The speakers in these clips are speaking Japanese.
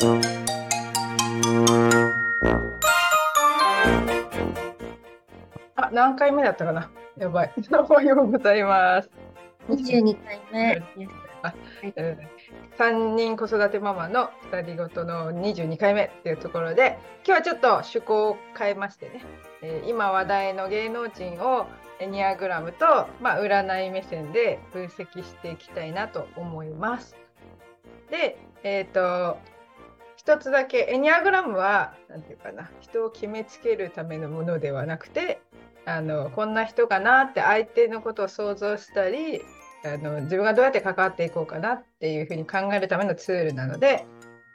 あ、何回目だったかな？やばい。おはようございます。22回目です。うん3人子育てママの2人ごとの22回目っていうところで今日はちょっと趣向を変えましてね、えー今話題の芸能人をエニアグラムと、まあ、占い目線で分析していきたいなと思います。で、えっ、と一つだけエニアグラムは何て言うかな人を決めつけるためのものではなくてあのこんな人かなって相手のことを想像したりあの自分がどうやって関わっていこうかなっていうふうに考えるためのツールなので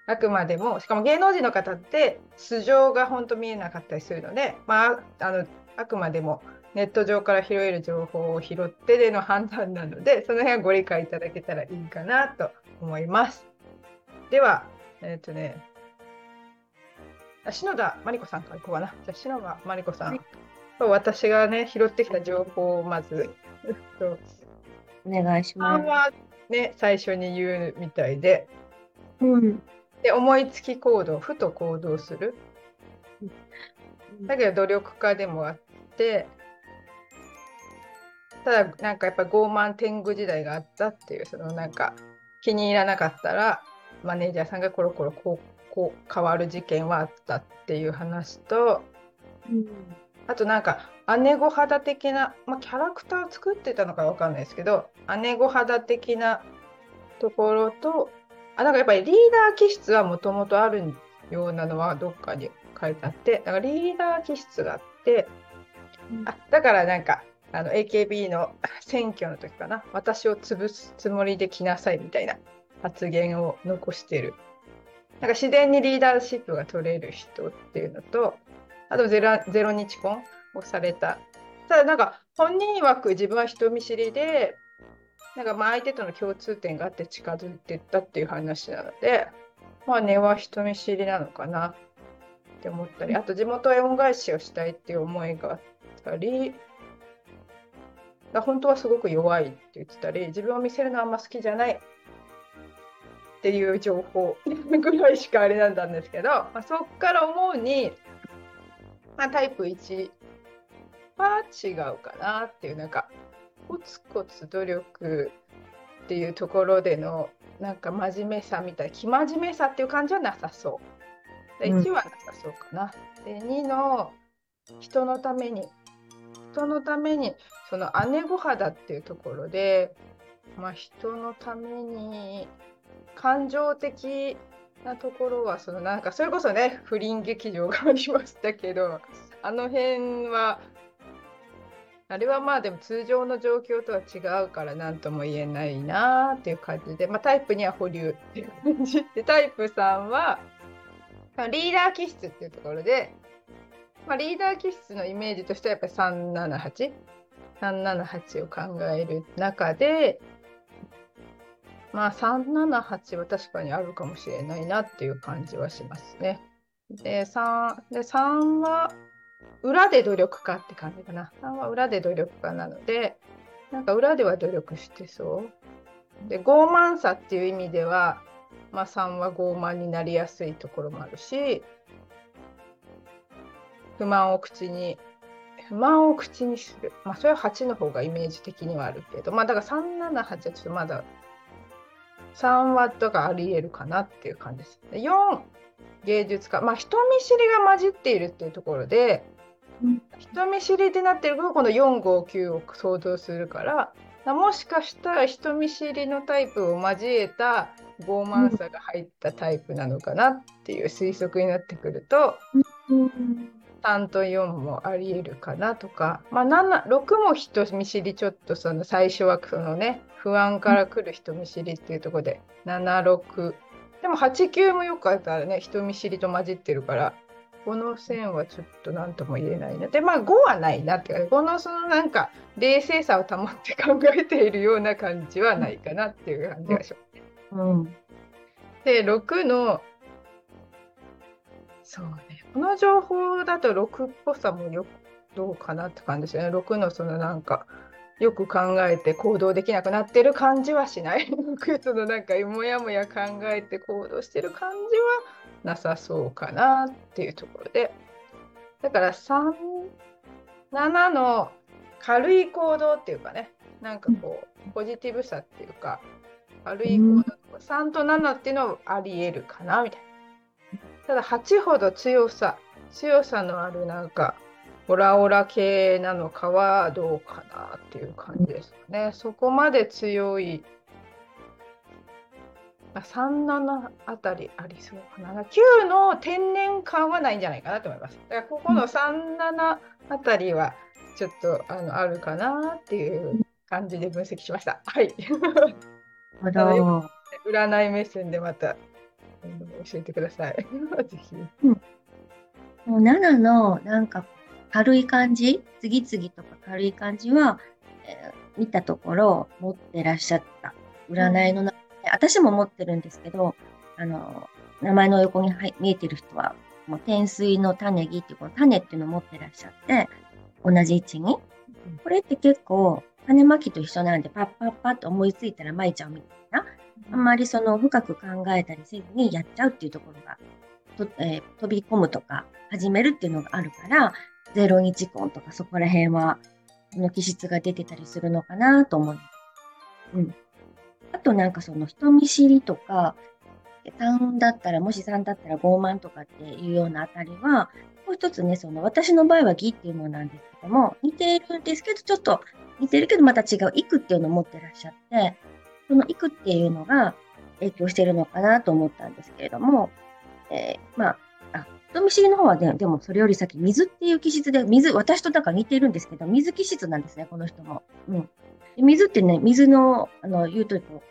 あくまでもしかも芸能人の方って素性が本当見えなかったりするので、まあ、あのあくまでもネット上から拾える情報を拾ってでの判断なのでその辺はご理解いただけたらいいかなと思います。では、えっ、とね、篠田真理子さんからいこうかな。じゃあ篠田真理子さん、はい私がね拾ってきた情報をまず。えっとお願いします。はね最初に言うみたいでうん。で思いつき行動ふと行動するだけど努力家でもあってただなんかやっぱ傲慢天狗時代があったっていうそのなんか気に入らなかったらマネージャーさんがコロコロこうこう変わる事件はあったっていう話とうん。あとなんか姉御肌的な、まあ、キャラクターを作ってたのかわかんないですけど姉御肌的なところとあなんかやっぱりリーダー気質はもともとあるようなのはどっかに書いてあってだからリーダー気質があってあだからなんかあの AKB の 選挙の時かな私を潰すつもりで来なさいみたいな発言を残してるなんか自然にリーダーシップが取れる人っていうのとあとゼロゼロ日婚をされた。ただなんか本人曰く自分は人見知りでなんかまあ相手との共通点があって近づいていったっていう話なのでまあ根は人見知りなのかなって思ったりあと地元へ恩返しをしたいっていう思いがあったりが本当はすごく弱いって言ってたり自分を見せるのはあんま好きじゃないっていう情報 ぐらいしかあれなんだんですけど、まあ、そっから思うに、まあ、タイプ1は違うかなっていうなんかコツコツ努力っていうところでのなんか真面目さみたい生真面目さっていう感じはなさそう。でうん1はなさそうかな。で2の人のために人のためにその姉御肌っていうところで、まあ、人のために感情的なところはそのなんかそれこそね不倫劇場がありましたけどあの辺はあれはまあでも通常の状況とは違うから何とも言えないなっていう感じで、まあ、タイプには保留っていう感じ。でタイプ3はリーダー気質っていうところで、まあ、リーダー気質のイメージとしてはやっぱり378 378を考える中でまあ378は確かにあるかもしれないなっていう感じはしますね。で 3, で3は裏で努力家って感じかな。3は裏で努力家なのでなんか裏では努力してそう。で傲慢さっていう意味では、まあ、3は傲慢になりやすいところもあるし不満を口に不満を口にする。まあそれは8の方がイメージ的にはあるけどまあだから378はちょっとまだ3ワットがありえるかなっていう感じです。4芸術家まあ人見知りが混じっているっていうところでうん人見知りってなってるとこの459を想像するからもしかしたら人見知りのタイプを交えた傲慢さが入ったタイプなのかなっていう推測になってくると。3と4もありえるかなとか、まあ、7 6も人見知りちょっとその最初はそのね不安から来る人見知りっていうところで。76でも89もよくあったらね人見知りと混じってるから。この線はちょっと何とも言えないな。でまあ5はないなっていうかこのそのなんか冷静さを保って考えているような感じはないかなっていう感じがします。うん。で6のそうねこの情報だと6っぽさもよどうかなって感じですよね6のそのなんかよく考えて行動できなくなってる感じはしない。そのなんかもやもや考えて行動してる感じはなさそうかなっていうところで。だから3、7の軽い行動っていうかね、なんかこう、ポジティブさっていうか、軽い行動とか、3と7っていうのはあり得るかなみたいな。ただ8ほど強さ、強さのあるなんか、オラオラ系なのかはどうかなっていう感じですかね。そこまで強い、まあ、3、7あたりありそうかな。9の天然感はないんじゃないかなと思います。だからここの3、7あたりはちょっとあのあるかなっていう感じで分析しました。はい。占い目線でまた教えてください。ぜひ。うん、もう7のなんか軽い感じ、次々とか軽い感じは、えー、見たところ持ってらっしゃった。占いの中で、私も持ってるんですけど、あの、名前の横に見えてる人は、もう天水の種木っていうこの種っていうのを持ってらっしゃって、同じ位置に。これって結構、種まきと一緒なんで、パッパッパッと思いついたらまいちゃうみたいな。あんまりその深く考えたりせずにやっちゃうっていうところが、とえー、飛び込むとか始めるっていうのがあるから、0日婚とかそこら辺は、の気質が出てたりするのかなと思います。うん。あとなんかその人見知りとか、3だったら、もし3だったら傲慢とかっていうようなあたりは、もう一つね、その私の場合は義っていうものなんですけども、似ているんですけど、ちょっと似てるけどまた違う、育っていうのを持ってらっしゃって、その育っていうのが影響してるのかなと思ったんですけれども、えー、まあ、あ人見知りの方はね、でもそれより先、水っていう気質で、水、私とだか似てるんですけど、水気質なんですね、この人も。うん。水ってね、水の、あの、言うとこ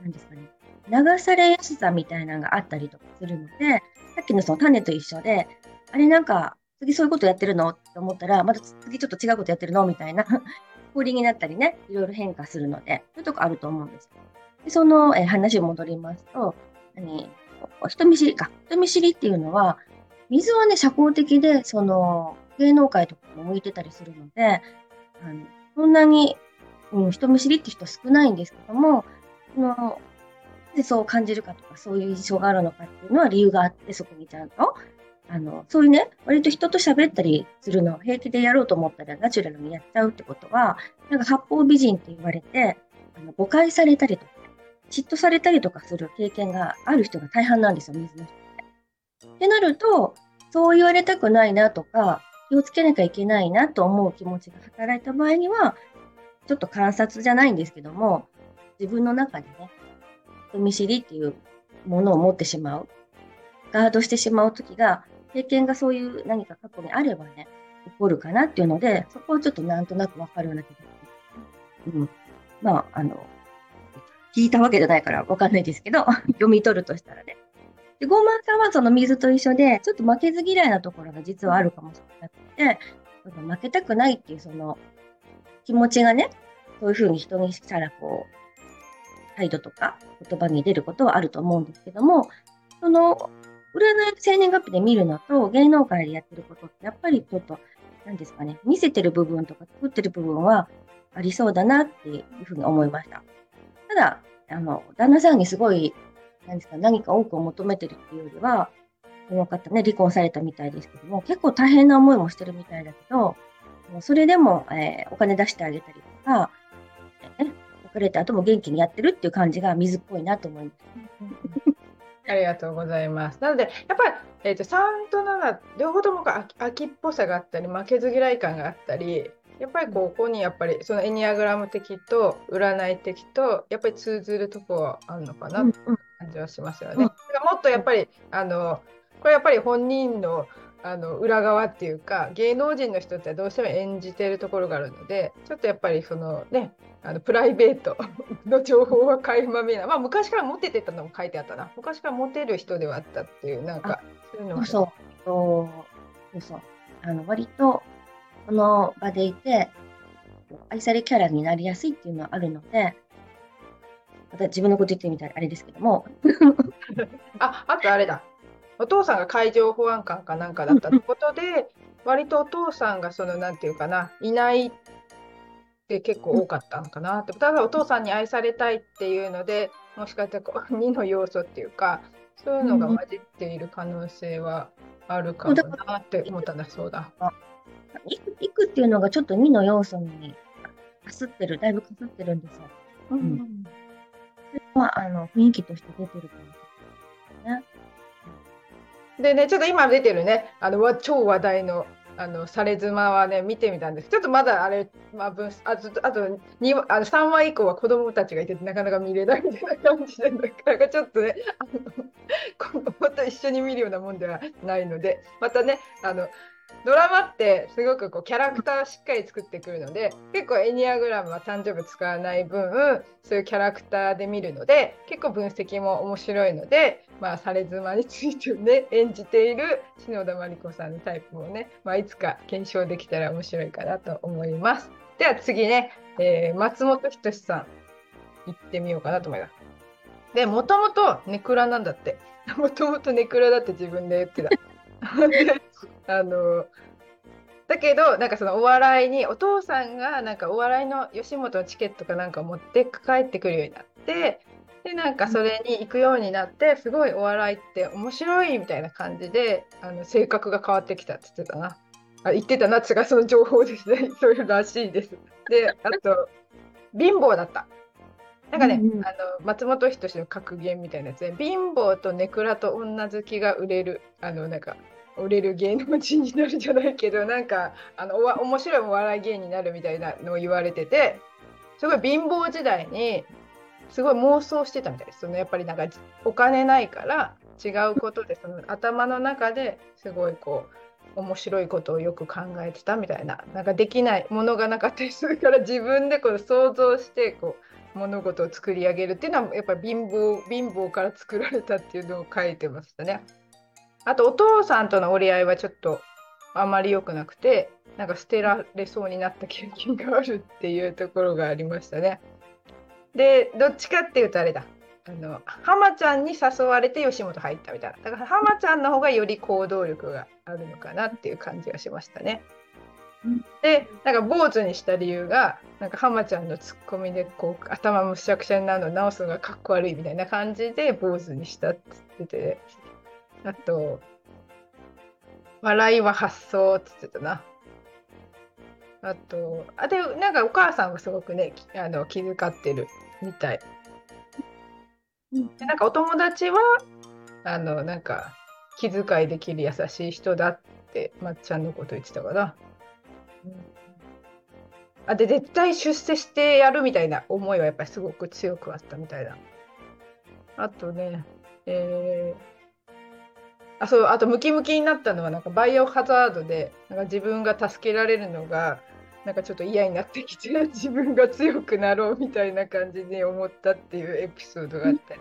う、なんですかね、流されやすさみたいなのがあったりとかするので、さっきのその種と一緒で、あれなんか、次そういうことやってるの？って思ったら、また次ちょっと違うことやってるの？みたいな、氷になったりね、いろいろ変化するので、そういうとこあると思うんです。でその、え話を戻りますと、何人見知りか。人見知りっていうのは、水はね、社交的で、その、芸能界とかも向いてたりするので、あのそんなに、うん、人見知りって人少ないんですけども、その、でそう感じるかとか、そういう印象があるのかっていうのは理由があって、そこにちゃんと、あの、そういうね、割と人と喋ったりするのを平気でやろうと思ったらナチュラルにやっちゃうってことは、なんか八方美人って言われて、あの誤解されたりとか、嫉妬されたりとかする経験がある人が大半なんですよ、水の人。ってなると、そう言われたくないなとか、気をつけなきゃいけないなと思う気持ちが働いた場合には、ちょっと観察じゃないんですけども、自分の中でね、人見知りっていうものを持ってしまう、ガードしてしまうときが、経験がそういう何か過去にあればね、起こるかなっていうので、そこはちょっとなんとなくわかるような気がする。うん。まあ、あの、聞いたわけじゃないからわかんないですけど、読み取るとしたらね。で、ゴーマさんはその水と一緒で、ちょっと負けず嫌いなところが実はあるかもしれなくて、負けたくないっていうその気持ちがね、そういうふうに人にしたらこう、態度とか言葉に出ることはあると思うんですけども、その、占い生年月日で見るのと芸能界でやってることって、やっぱりちょっと、なんですかね、見せてる部分とか作ってる部分はありそうだなっていうふうに思いました。ただ、あの、旦那さんにすごい何ですか、何か多くを求めてるっていうよりは、この方ね、離婚されたみたいですけども、結構大変な思いもしてるみたいだけど、それでも、えー、お金出してあげたりとか、え別れた後も元気にやってるっていう感じが水っぽいなと思います。ありがとうございます。なので、やっぱり、えーと、3と7、両方とも秋っぽさがあったり、負けず嫌い感があったり、やっぱりここにやっぱりそのエニアグラム的と占い的とやっぱり通ずるとこはあるのかなって感じはしますよね。うん、もっとやっぱりあのこれやっぱり本人のあの裏側っていうか芸能人の人ってどうしても演じてるところがあるのでちょっとやっぱりそのねあのプライベート の情報は垣間見えない、まあ、昔からモテてたのも書いてあったな。昔からモテる人ではあったっていうなんかそういうのが。そう。そうそう。あの割とこの場でいて、愛されキャラになりやすいっていうのはあるので、また自分のこと言ってみたらあれですけども。あ、あとあれだ。お父さんが海上保安官かなんかだったってことで、割とお父さんがその、なんていうかな、いないっって結構多かったのかなって、ただお父さんに愛されたいっていうのでもしかしたらこう 2の要素っていうかそういうのが混じっている可能性はあるかもなって思ったんだ。そうだ。行くっていうのがちょっと2の要素にかすってる、だいぶかすってるんですよ。うんそれはあの雰囲気として出てるかもね。でね、ちょっと今出てるね、あのわ超話題のあのされ妻はね、見てみたんです。ちょっとまだあれ、まあ、分あとあと二あの3話以降は子供たちがいてなかなか見れないみたいな感じで、なかなかちょっとね、あの 子供と一緒に見るようなもんではないので、またね、あのドラマってすごくこうキャラクターをしっかり作ってくるので結構エニアグラムは誕生日使わない分そういうキャラクターで見るので結構分析も面白いので、まあ、サレ妻についてね 演じている篠田麻里子さんのタイプをね、まあ、いつか検証できたら面白いかなと思います。では次ね、えー松本人志さん行ってみようかなと思います。でもともとネクラなんだって。もともとネクラだって自分で言ってた。であのだけどなんかそのお笑いにお父さんがなんかお笑いの吉本のチケットかなんか持って帰ってくるようになってでなんかそれに行くようになってすごいお笑いって面白いみたいな感じであの性格が変わってきたって言ってたな。あ言ってたなつがその情報ですね。そういうらしいです。であと貧乏だった。なんかね、うんうんあの松本人志の格言みたいなやつで貧乏とネクラと女好きが売れるあのなんか売れる芸能人になるじゃないけど なんかあのおわ面白いお笑い芸人になるみたいなのを言われててすごい貧乏時代にすごい妄想してたみたいですそのやっぱりなんかお金ないから違うことでその頭の中ですごいこう面白いことをよく考えてたみたいななんかできないものがなかったりするから自分でこう想像してこう物事を作り上げるっていうのはやっぱり貧乏貧乏から作られたっていうのを書いてましたね。あとお父さんとの折り合いはちょっとあまり良くなくてなんか捨てられそうになった経験があるっていうところがありましたね。でどっちかっていうとあれだあの浜ちゃんに誘われて吉本入ったみたいなだから浜ちゃんの方がより行動力があるのかなっていう感じがしましたね。うんでなんか坊主にした理由がなんか浜ちゃんのツッコミでこう頭むしゃくしゃになるのを直すのがかっこ悪いみたいな感じで坊主にしたって言っててあと笑いは発想って言ってたな。あと、あでなんかお母さんがすごくね、きあの気遣ってるみたい。うんでなんかお友達は、あの、なんか気遣いできる優しい人だって、まっちゃんのこと言ってたかな。うんあで、絶対出世してやるみたいな思いはやっぱりすごく強くあったみたいな。あとね、えーあそうあとムキムキになったのはなんかバイオハザードでなんか自分が助けられるのがなんかちょっと嫌になってきて自分が強くなろうみたいな感じで思ったっていうエピソードがあったり。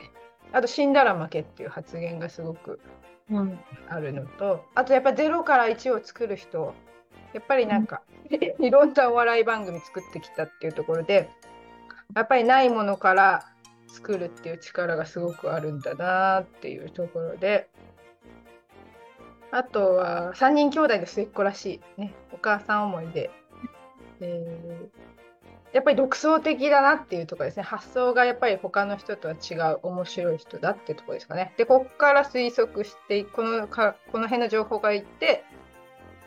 あと死んだら負けっていう発言がすごくあるのとあとやっぱ0から1を作る人やっぱりなんか いろんなお笑い番組作ってきたっていうところでやっぱりないものから作るっていう力がすごくあるんだなっていうところであとは3人兄弟の末っ子らしい、ね、お母さん思いで、えーやっぱり独創的だなっていうところですね。発想がやっぱり他の人とは違う面白い人だっていうところですかね。でここから推測してこのかこの辺の情報がいって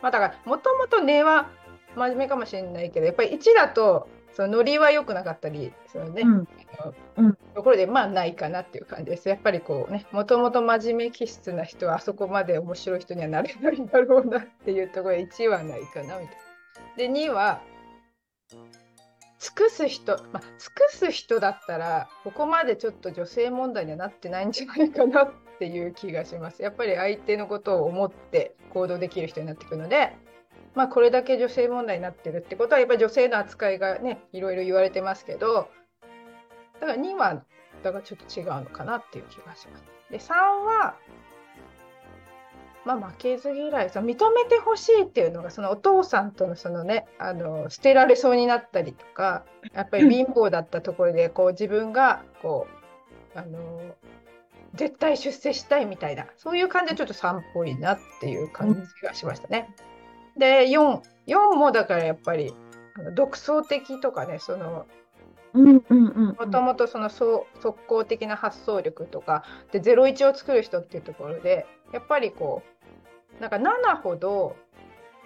まあだからもともと根は真面目かもしれないけどやっぱり1だとそのノリは良くなかったりそのね、うんところでまあないかなっていう感じですやっぱりこうねもともと真面目気質な人はあそこまで面白い人にはなれないんだろうなっていうところで1はないかなみたいな。で2は尽くす人、まあ、尽くす人だったらここまでちょっと女性問題にはなってないんじゃないかなっていう気がします。やっぱり相手のことを思って行動できる人になってくるので、まあ、これだけ女性問題になってるってことはやっぱり女性の扱いがねいろいろ言われてますけどだから2はだからちょっと違うのかなっていう気がします。で3はまあ、負けず嫌いその認めてほしいっていうのがそのお父さんとのそのねあの捨てられそうになったりとかやっぱり貧乏だったところで こう自分がこうあの絶対出世したいみたいなそういう感じでちょっと3っぽいなっていう感じがしましたね。で 4, 4もだからやっぱり独創的とかねその。もともとそのそう速攻的な発想力とかで01を作る人っていうところでやっぱりこうなんか7ほど、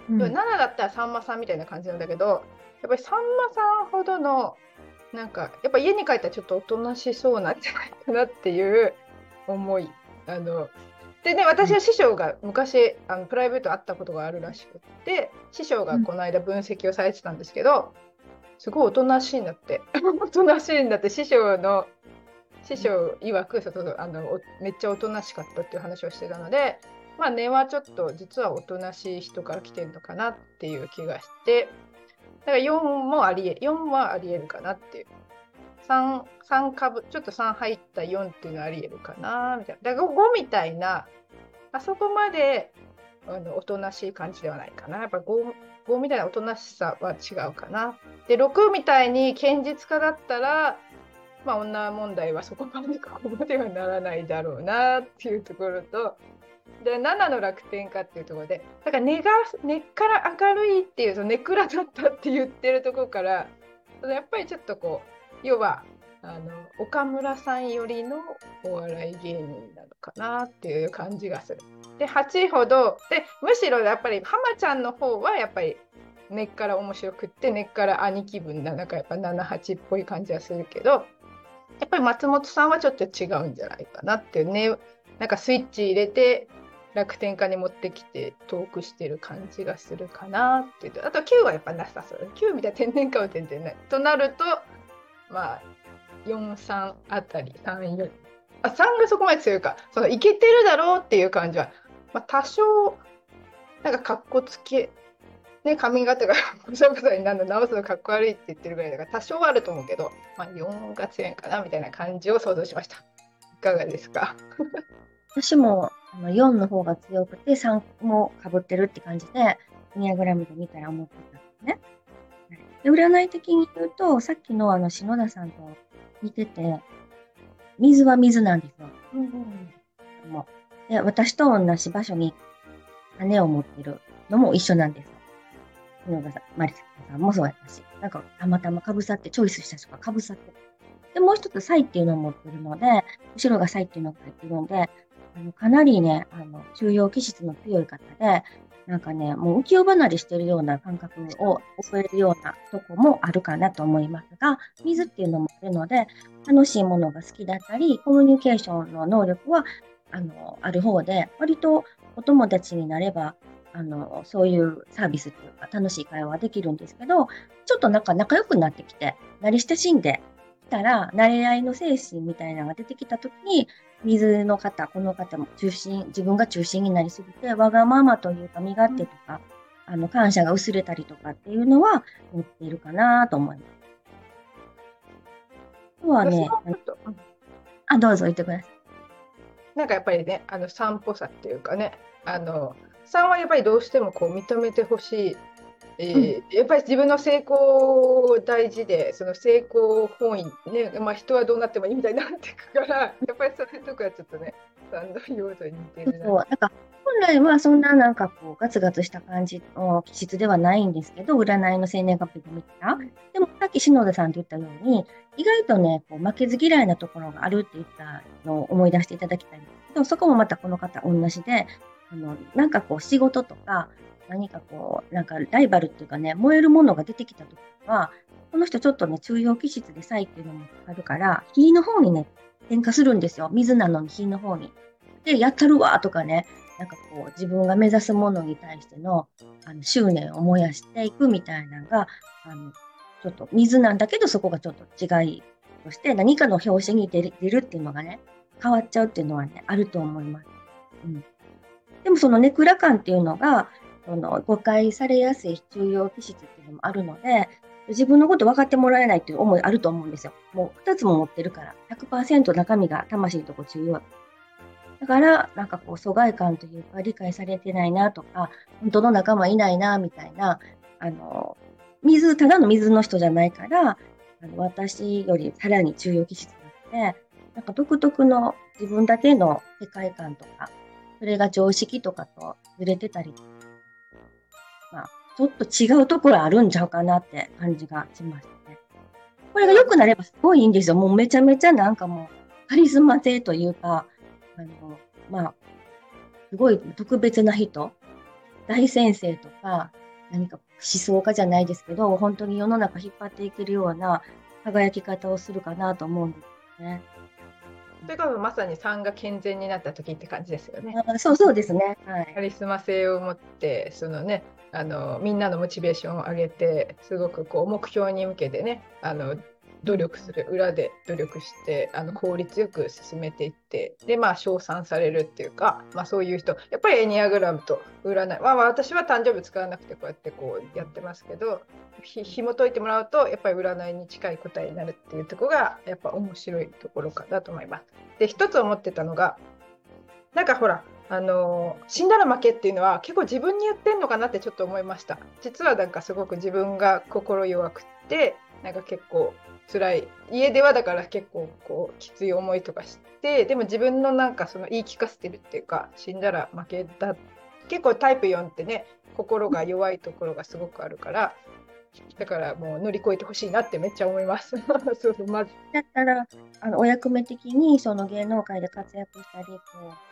うん7だったらさんまさんみたいな感じなんだけどやっぱりさんまさんほどのなんかやっぱ家に帰ったらちょっとおとなしそうなんじゃないかなっていう思い。あのでね私は師匠が昔あのプライベート会ったことがあるらしくって師匠がこの間分析をされてたんですけど、すごいおとなしいんだって。おとなしいんだって師匠の師匠曰くそうそうあのおめっちゃおとなしかったっていう話をしてたのでまあ根はちょっと実はおとなしい人から来てるのかなっていう気がしてだから4もありえ4はありえるかなっていう。3, 3株ちょっと3入った4っていうのはありえるかなみたいな。だから5みたいなあそこまであのおとなしい感じではないかな。やっぱ 5, 5みたいなおとなしさは違うかな。で6みたいに堅実家だったらまあ女問題はそこまでここまではならないだろうなっていうところとで7の楽天家っていうところでだから根が根っから明るいっていうその根暗だったって言ってるところからやっぱりちょっとこう要はあの岡村さんよりのお笑い芸人なのかなっていう感じがする。で8ほどでむしろやっぱり浜ちゃんの方はやっぱり根っから面白くって根っから兄貴分ななんかやっぱ78っぽい感じはするけどやっぱり松本さんはちょっと違うんじゃないかなっていうねなんかスイッチ入れて楽天家に持ってきてトークしてる感じがするかなっていう。あと9はやっぱなさそう。9みたいな天然感は全然ない。となるとまあ43あたり34あ3がそこまで強いか。そのいけてるだろうっていう感じは、まあ、多少なんかかっこつけね髪型が ぐさぐさになるの直すのかっこ悪いって言ってるぐらいだから多少はあると思うけど、まあ、4が強いかなみたいな感じを想像しました。いかがですか？私もあの4の方が強くて3もかぶってるって感じで、ニアグラムで見たら思ってたんですね。で占い的に言うと、さっきのあの篠田さんと似てて、水は水なんですよ。もうで私と同じ場所に羽を持ってるのも一緒なんですよ。篠田さん、マリサさんもそうやったし、なんかたまたまかぶさって、チョイスした人がかぶさって。で、もう一つ、サイっていうのを持ってるので、後ろがサイっていうのが入ってるので、あのかなりね、あの、中央気質の強い方で、なんかね、もう浮世離れしてるような感覚を覚えるようなとこもあるかなと思いますが、水っていうのもあるので、楽しいものが好きだったり、コミュニケーションの能力は、あの、ある方で、割とお友達になれば、あの、そういうサービスっていうか、楽しい会話ができるんですけど、ちょっとなんか仲良くなってきて、慣れ親しんでたら、慣れ合いの精神みたいなのが出てきたときに、水の方、この方も中心、自分が中心になりすぎて、わがままというか、身勝手とか、あの、感謝が薄れたりとかっていうのは、持っているかなと思います。あとはね、あ、どうぞ言ってください。なんかやっぱりね、あの散歩さっていうかね、あの3はやっぱりどうしてもこう認めてほしい、えーやっぱり自分の成功大事で、その成功本位、ねまあ、人はどうなってもいいみたいになっていくから、やっぱりそういうとこはちょっとね、3の要素に似てるな。そう、なんか、本来はそんななんかこう、ガツガツした感じの気質ではないんですけど、占いの生年月日で見たら。でも、さっき篠田さんと言ったように、意外とね、こう負けず嫌いなところがあるって言ったのを思い出していただきたいんですけど、そこもまたこの方同じで、あの、なんかこう、仕事とか、何かこう、なんかライバルっていうかね、燃えるものが出てきた時は、この人ちょっとね、中央気質でサイっていうのもあるから、火の方にね、転化するんですよ。水なのに火の方に。で、やったるわとかね、なんかこう、自分が目指すものに対してのあの執念を燃やしていくみたいなのが、あの、ちょっと水なんだけど、そこがちょっと違いとして、何かの表紙に出る出るっていうのがね、変わっちゃうっていうのはね、あると思います。うん。でもそのネクラ感っていうのが、その誤解されやすい中央気質っていうのもあるので、自分のこと分かってもらえないっていう思いあると思うんですよ。もう2つも持ってるから、100%中身が魂のとこ中央。だから、なんかこう、疎外感というか、理解されてないなとか、本当の仲間いないな、みたいな、あの、水、ただの水の人じゃないから、あの私よりさらに中央気質なので、なんか独特の自分だけの世界観とか、それが常識とかとずれてたりとか、まあ、ちょっと違うところあるんちゃうかなって感じがしましたね。これが良くなればすごいいいんですよ。もうめちゃめちゃなんかもうカリスマ性というか、あの、まあ、すごい特別な人、大先生とか、何か思想家じゃないですけど、本当に世の中引っ張っていけるような輝き方をするかなと思うんですね。それこそまさに3が健全になった時って感じですよね。あそうそうですね。はカい。リスマ性を持ってそのねあのみんなのモチベーションを上げてすごくこう目標に向けてねあの努力する裏で努力してあの効率よく進めていってでまあ称賛されるっていうか、まあ、そういう人やっぱりエニアグラムと占い、まあ、私は誕生日使わなくてこうやってこうやってますけどひ紐解いてもらうとやっぱり占いに近い答えになるっていうとこがやっぱ面白いところかなと思います。で一つ思ってたのがなんかほらあの死んだら負けっていうのは結構自分に言ってんのかなってちょっと思いました実はなんかすごく自分が心弱くてなんか結構辛い。家ではだから結構こうきつい思いとかしてでも自分のなんかその言い聞かせてるっていうか死んだら負けだ。結構タイプ4ってね心が弱いところがすごくあるからだからもう乗り越えてほしいなってめっちゃ思います。そうそうまず。だったら、あの、お役目的にその芸能界で活躍したり、こ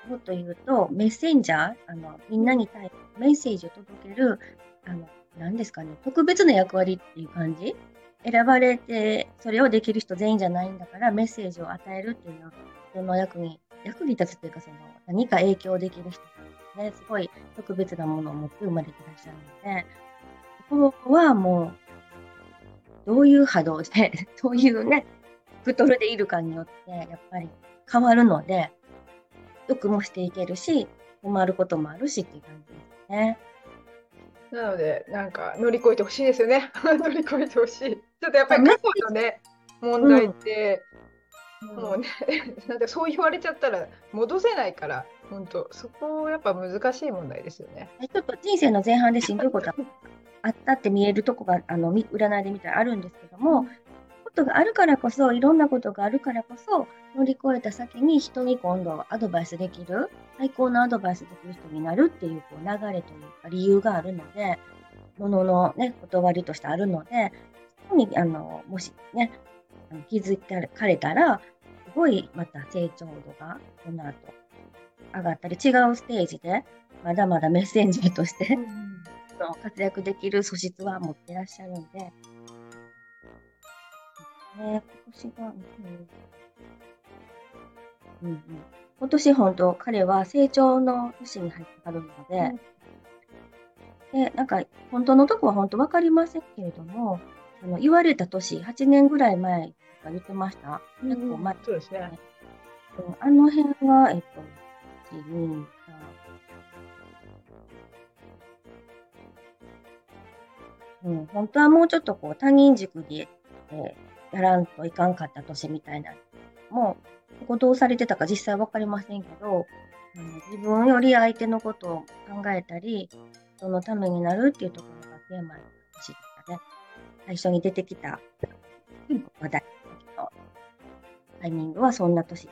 う、もっと言うと、メッセンジャー、あの、みんなに対してメッセージを届ける、あの、何ですかね、特別な役割っていう感じ選ばれて、それをできる人全員じゃないんだから、メッセージを与えるっていうのは、その役に、役に立つというか、その、何か影響できる人なんですね。すごい特別なものを持って生まれてらっしゃるので、ここはもう、どういう波動で、どういうね、ベクトルでいるかによって、やっぱり変わるので、良くもしていけるし、困ることもあるしっていう感じですね。なのでなんか乗り越えてほしいですよね 乗り越えてほしいちょっとやっぱり過去のね問題って、もうね なんかそう言われちゃったら戻せないから本当そこやっぱ難しい問題ですよね。ちょっと人生の前半でしんどいことはあったって見えるとこが、あの、み占いで見たらあるんですけども、ことがあるからこそ、いろんなことがあるからこそ、乗り越えた先に人に今度アドバイスできる、最高のアドバイスできる人になるっていうこう流れというか理由があるので、もののね、断りとしてあるので、に、あの、もしね、気づかれたら、すごいまた成長度がこの後上がったり、違うステージで、まだまだメッセンジャーとして、の活躍できる素質は持ってらっしゃるんで、ね、今年が、うん。うんうん、今年本当彼は成長の年に入ってはるので、で、なんか本当のとこは本当わかりませんけれども、あの言われた年、8年ぐらい前とか言ってました？結構前、そうですね。うんあの辺は、えっと、1、2、3、うん、本当はもうちょっとこう他人軸で、えーやらんといかんかった年みたいなもうここどうされてたか実際わかりませんけど、うん、自分より相手のことを考えたりそのためになるっていうところがテーマの年でしたね最初に出てきた話題のタイミングはそんな年。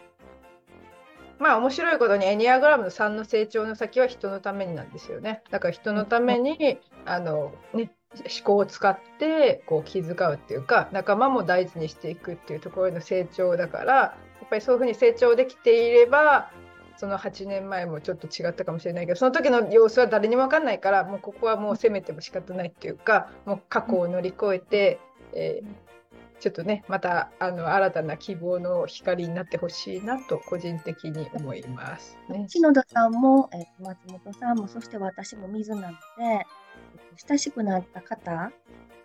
まあ面白いことにエニアグラムの3の成長の先は人のためになんですよね。だから人のためにあの、ね、思考を使ってこう気遣うっていうか仲間も大事にしていくっていうところの成長だからやっぱりそういうふうに成長できていればその8年前もちょっと違ったかもしれないけどその時の様子は誰にも分かんないからもうここはもう責めても仕方ないっていうかもう過去を乗り越えて、えーちょっとねまたあの新たな希望の光になってほしいなと個人的に思います、ね。篠田さんも、えーと松本さんもそして私も水なので、えっと親しくなった方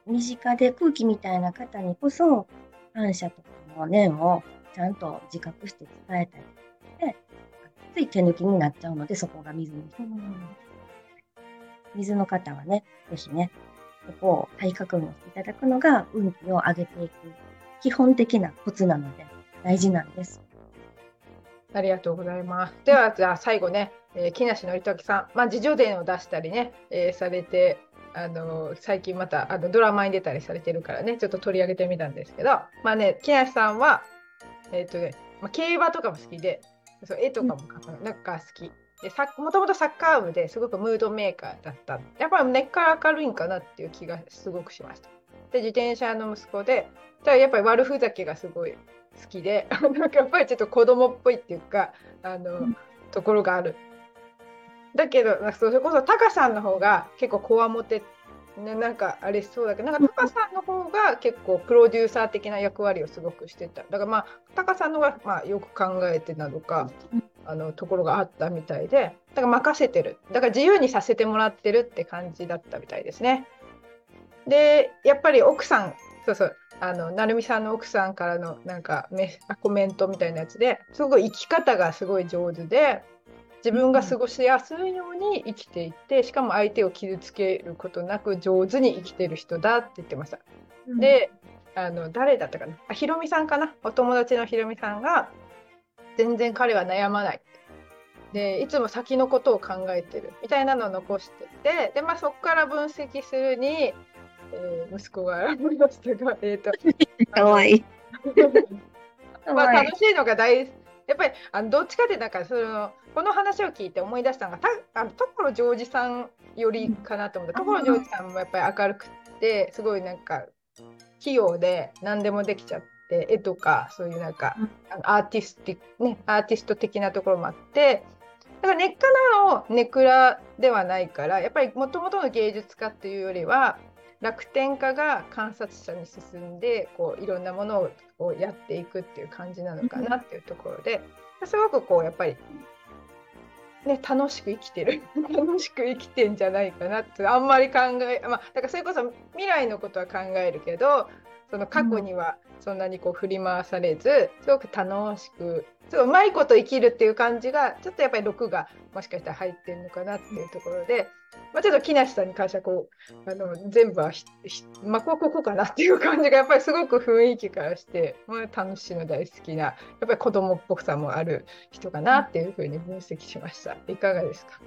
身近で空気みたいな方にこそ感謝とかの念をちゃんと自覚して伝えたりつい手抜きになっちゃうのでそこが水に、水の方はねぜひねそこを再確認していただくのが運気を上げていく基本的なコツなので大事なんです。ありがとうございます。では、じゃあ最後ね、えー木梨憲武さん、まあ、自叙伝を出したりね、えーされて、あの最近またあのドラマに出たりされてるからね、ちょっと取り上げてみたんですけど、まあね、木梨さんは、えっ、とね、まあ、競馬とかも好きで、そう絵とかも描くの。なんか好き。でもともとサッカー部ですごくムードメーカーだった。やっぱり根っから明るいんかなっていう気がすごくしました。で自転車の息子でじゃやっぱり悪ふざけがすごい好きで なんかやっぱりちょっと子供っぽいっていうかあの、うん、ところがある。だけどそれこそタカさんの方が結構こわもてね、なんかあれそうだけどなんかタカさんの方が結構プロデューサー的な役割をすごくしてた。だからまあタカさんの方がまあよく考えてなのかあのところがあったみたいでだから任せてる。だから自由にさせてもらってるって感じだったみたいですね。でやっぱり奥さんそうそうあの成美さんの奥さんからのなんかメコメントみたいなやつですごい生き方がすごい上手で自分が過ごしやすいように生きていってしかも相手を傷つけることなく上手に生きてる人だって言ってました。うん、であの誰だったかな？あひろみさんかな？お友達のひろみさんが全然彼は悩まない。でいつも先のことを考えてる。みたいなのを残しててで、まあ、そこから分析するに、えー、息子が選びましたが、えーと、かわいい。まあ、楽しいのが大やっぱりあのどっちかってなんかそのこの話を聞いて思い出したのがたあの所ジョージさんよりかなと思った所ジョージさんもやっぱり明るくてすごいなんか器用で何でもできちゃって絵とかそういうなんか、あのアーティスティねアーティスト的なところもあってだから根っからのネクラではないからやっぱりもともとの芸術家っていうよりは楽天家が観察者に進んでこういろんなものをやっていくっていう感じなのかなっていうところですごくこうやっぱり、ね、楽しく生きてる 楽しく生きてんじゃないかなってあんまり考えまあだからそれこそ未来のことは考えるけどその過去にはそんなにこう振り回されずすごく楽しくすごいうまいこと生きるっていう感じがちょっとやっぱり6がもしかしたら入ってるのかなっていうところで、まあ、ちょっと木梨さんに関してはこうあの全部はひひまあこうここかなっていう感じがやっぱりすごく雰囲気からして、まあ、楽しいの大好きなやっぱり子供っぽさもある人かなっていうふうに分析しました。いかがですか？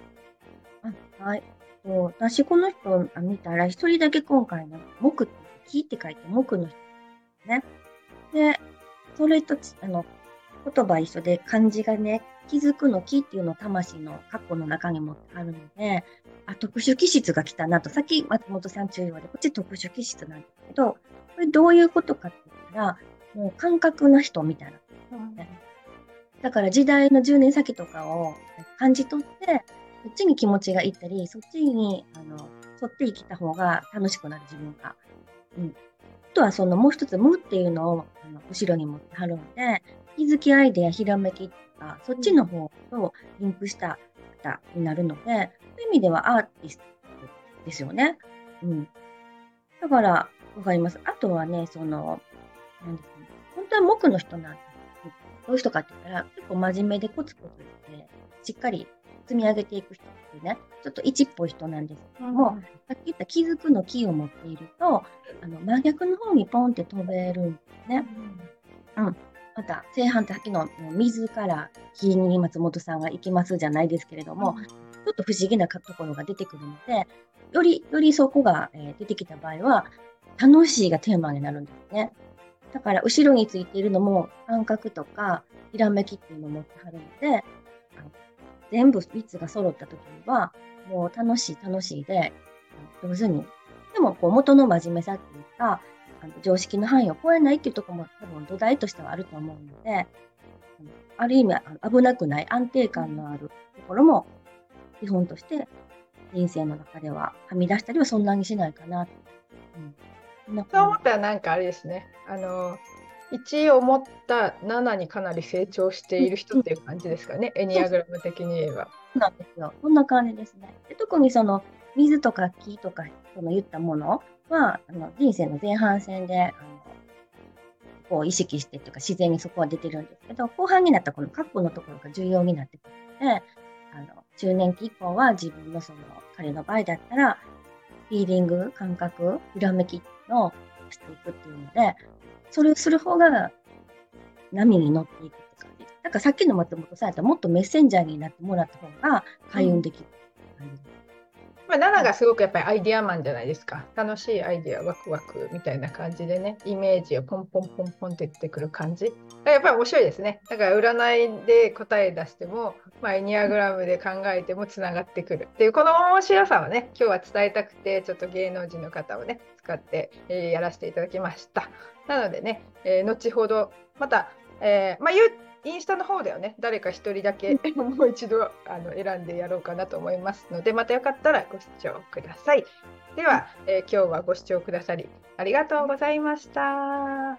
はい。私この人見たら一人だけ今回の木って木って書いて木の人ね。で、それとあの言葉一緒で漢字がね、気づくの木っていうのを魂の括弧の中にもあるので、あ、特殊気質が来たなと、さっき松本さん中央で、こっち特殊気質なんですけど、これどういうことかって言ったら、もう感覚な人みたいな。うん、だから時代の10年先とかを感じ取って、そっちに気持ちがいったり、そっちに、あの、沿って生きた方が楽しくなる自分が。うん。あとはそのもう一つ、無っていうのをあの後ろに持ってはるので、気づきアイデア、ひらめきとか、そっちの方とリンクした方になるので、そういう意味ではアーティストですよね。うん。だから、わかります。あとはね、その、なんですかね、本当は木の人なんです。どういう人かって言ったら、結構真面目でコツコツって、しっかり積み上げていく人っていうね、ちょっと一っぽい人なんですけども、うん、さっき言った気づくの気を持っていると、あの真逆の方にポンって飛べるんですね。うん、うんまた正反対の水から火に松本さんが行きますじゃないですけれども、うん、ちょっと不思議なところが出てくるので、より、よりそこが、え出てきた場合は、楽しいがテーマになるんですね。だから、後ろについているのも、感覚とか、ひらめきっていうのを持ってはるので、全部3つが揃った時には、もう楽しい楽しいで、上手に。でも、こう元の真面目さっていうか、あの常識の範囲を超えないっていうところも多分土台としてはあると思うので、ある意味危なくない安定感のあるところも基本として人生の中でははみ出したりはそんなにしないかな。うん、そう思ったらなんかあれですね。あの1思った7にかなり成長している人っていう感じですかね、エニアグラム的に言えば。そうなんですよ。そんな感じですね。で特にその水とか木とかその言ったものは、あの人生の前半戦で、あのこう意識してというか自然にそこは出てるんですけど、後半になったこの括弧のところが重要になってくるので、あの中年期以降は自分のその彼の場合だったら、フィーリング、感覚、ひらめきのしていくっていうので、それをする方が波に乗っていくって感じ。だからさっきの松本さんやったらもっとメッセンジャーになってもらった方が開運できる感じです。まあ、7がすごくやっぱりアイディアマンじゃないですか。楽しいアイディア、ワクワクみたいな感じでね、イメージをポンポンポンポンって出てくる感じ。やっぱり面白いですね。だから占いで答え出しても、ま、エニアグラムで考えてもつながってくるっていう、この面白さをね、今日は伝えたくて、ちょっと芸能人の方をね、使って、え、やらせていただきました。なのでね、えー、後ほど、また、えー、まあ、言インスタの方ではね誰か1人だけ もう一度あの選んでやろうかなと思いますのでまたよかったらご視聴ください。では、えー、今日はご視聴くださりありがとうございました。